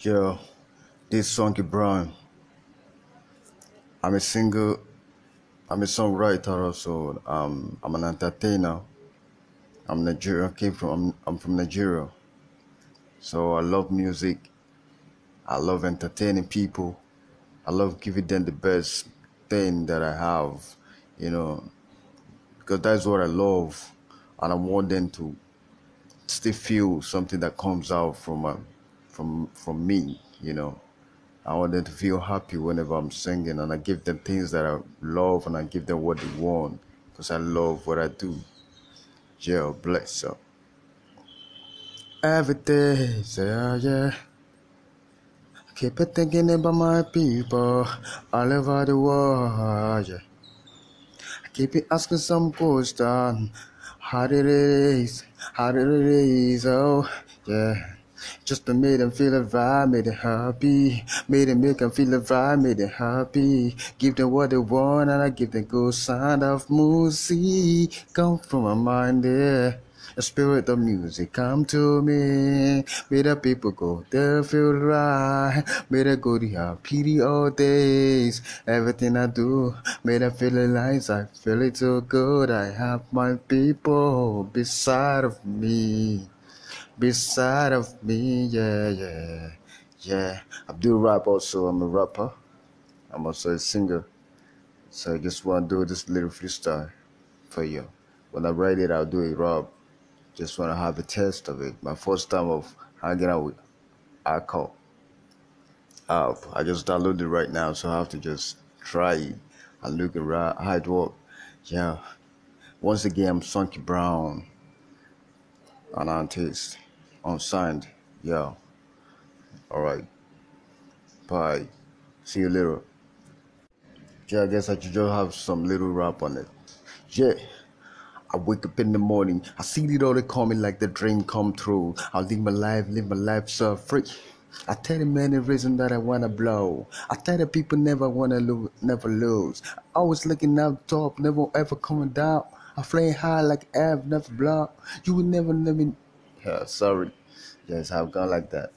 Yo, this Sonky Brown. I'm a singer, I'm a songwriter also. Um, I'm an entertainer. I'm Nigerian. Came from I'm, I'm from Nigeria, so I love music. I love entertaining people. I love giving them the best thing that I have, you know, because that's what I love, and I want them to still feel something that comes out from um, from from me, you know. I want them to feel happy whenever I'm singing, and I give them things that I love, and I give them what they want, because I love what I do. Yeah, bless up. Every day, say ah, yeah, yeah. Keep it thinking about my people all over the world. Yeah. I keep it asking some question. How it is, how it is, oh yeah. Just to make them feel the vibe, make them happy. Make them make them feel the vibe, make them happy. Give them what they want, and I give them good sound of music. Come from my mind, yeah. The spirit of music come to me. May the people go there feel right. May they go to happy all days. Everything I do, may they feel it like I feel it so good. I have my people beside of me. Beside of me, yeah, yeah, yeah. I do rap also, I'm a rapper. I'm also a singer. So I just want to do this little freestyle for you. When I write it, I'll do it rap. Just want to have a test of it. My first time of hanging out with Anchor app. I just downloaded it right now, so I have to just try it and look around how it works. Yeah. Once again, I'm Sonky Brown, an artist, unsigned. Yeah. All right. Bye. See you later. Yeah, I guess I should just have some little rap on it. Yeah. I wake up in the morning, I see it all me like the dream come true. I live my life, live my life so free. I tell the many reasons that I wanna blow. I tell the people never wanna lose, never lose. Always looking up top, never ever coming down. I flying high like air, never blow. You will never let me. Yeah, sorry. Yes, I've gone like that.